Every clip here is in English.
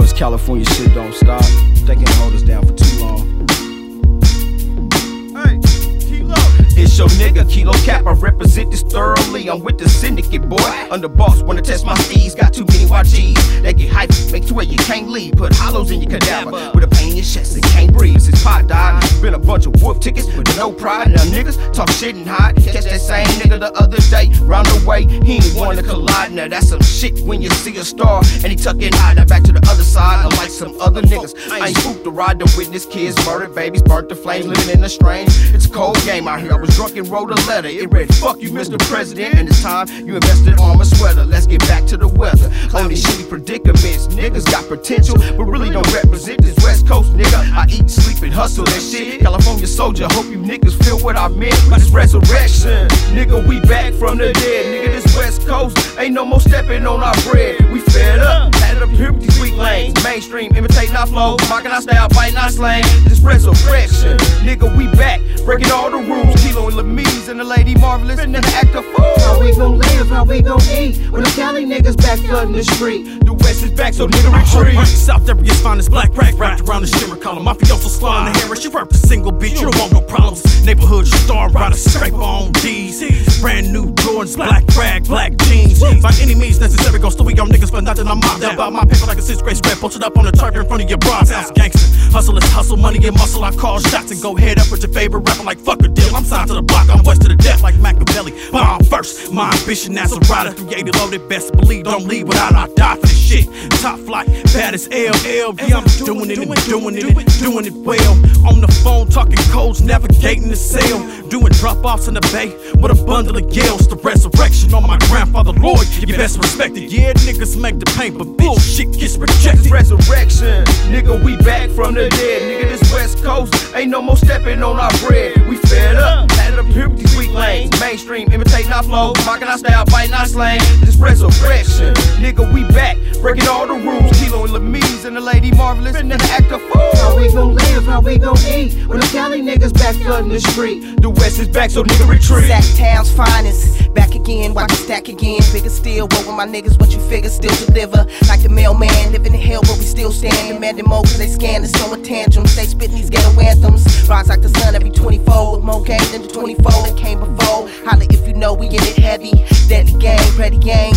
this California shit don't stop. They can't hold us down for too long. It's your nigga, Kilo Cap. I represent this thoroughly. I'm with the syndicate, boy. Under boss, wanna test my steeds. Got too many YGs. They get hyped, make to where you can't leave. Put hollows in your cadaver. With a pain in your chest and can't breathe. Since Pac died, been a bunch of wolf tickets with no pride. Now niggas talk shit and hide. Catch that same nigga the other day. Round the way, he ain't wanna collide. Now that's some shit when you see a star. And he tuck and hide. Now back to the other side. Unlike some other niggas. I ain't spooked to ride to witness kids murdered, babies burnt to flames, living in the strange. It's a cold game out here. I was drunk and wrote a letter. It read, Fuck you, Mr. President. And it's time you invested on my sweater. Let's get back to the weather. On these shitty predicaments, niggas got potential, but really don't represent this West Coast nigga. I eat, sleep, and hustle that shit. California soldier, hope you niggas feel what I meant by this resurrection. Nigga, we back from the dead. Nigga, Coast ain't no more stepping on our bread. We fed up, had up here with these weak lanes. Mainstream, imitating our flow, mocking our style, biting our slang. This resurrection, nigga, we back, breaking all the rules. Kilo and Lameez and the lady Marvaless, and then act a fool. How we gon' live, how we gon' eat when the Cali niggas back flooding the street? The West is back, so nigga retreat. Right, South area's finest black rag wrapped around the shimmer column. Mafioso slime the hair, she worked a single beat. You don't want no problems. Neighborhood star rider, scrape on D's. Brand new Jordans, black rag, black jeans. By any means necessary, gon' on niggas for nothing. I'm mobbed out by my paper like a sixth grade scrap. Posted up on the turf in front of your bronze house, gangster. Hustle is hustle, money and muscle. I call shots and go head up with your favorite rapper like fuck a deal. I'm signed to the block, I'm west to the death like Machiavelli. Bomb first, my ambition as a rider. 380 loaded, best believe, don't leave without I die for this shit. Top flight, bad as LL. Yeah, I'm doing it and doing it and doing it well. On the phone, talking codes, navigating the sale. Doing drop offs in the bay with a bundle of yells. The resurrection on my best respect it. Yeah, niggas make the paint, but bullshit gets rejected. resurrection. Nigga, we back from the dead. Nigga, this West Coast ain't no more stepping on our bread. We fed up, had it up here with these weak lanes. Mainstream, imitating our flow, mocking our style, biting our slang. This resurrection. Nigga, we back, breaking all the rules. Kilo and Lameez and the lady Marvaless, and then act a How fool. we gon' live, how we gon' eat when the Cali niggas back flooding the street? The West is back, so nigga retreat. Sac Town's finest. Back again, watch it stack again. Bigger still, roll with my niggas, what you figure, still deliver. Like the mailman, living in hell, but we still stand. Demanding more, cause they scan, it's so tantrums. They spitting these ghetto anthems. Rise like the sun every 24. With more game than the 24 that came before. Holla if you know we get it heavy. Deadly game, ready game,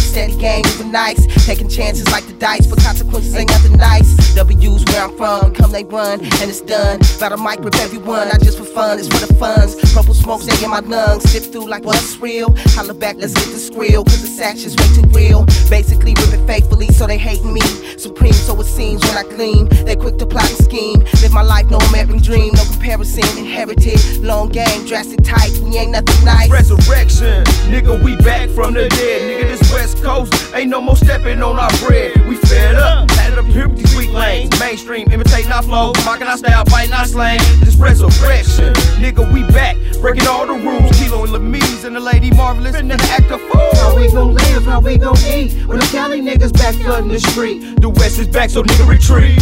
nice. Taking chances like the dice, but consequences ain't nothing nice. W's where I'm from, come they run, and it's done. About a mic rip everyone, not just for fun, it's for the funds. Purple smoke stay in my lungs, sip through like what's real. Holla back, let's get the skrill, cause this action's way too real. Basically, ripping faithfully, so they hating me. Supreme, so it seems when I gleam. They quick to plot and scheme. Live my life, no American dream, no comparison. Inherited, long game, drastic type, we ain't nothing nice. Resurrection, nigga, we back from the dead. Nigga, this West Coast ain't no more stepping on our bread. We fed up, had up here with these weak lanes. Mainstream, imitating our flow, mocking our style, biting our slang. This resurrection, nigga, we back, breaking all the rules. Kilo and Lameez and the lady Marvaless, and then act a How fool. we gon' live, how we gon' eat when the Cali niggas back flooding the street? The West is back, so nigga, retreat.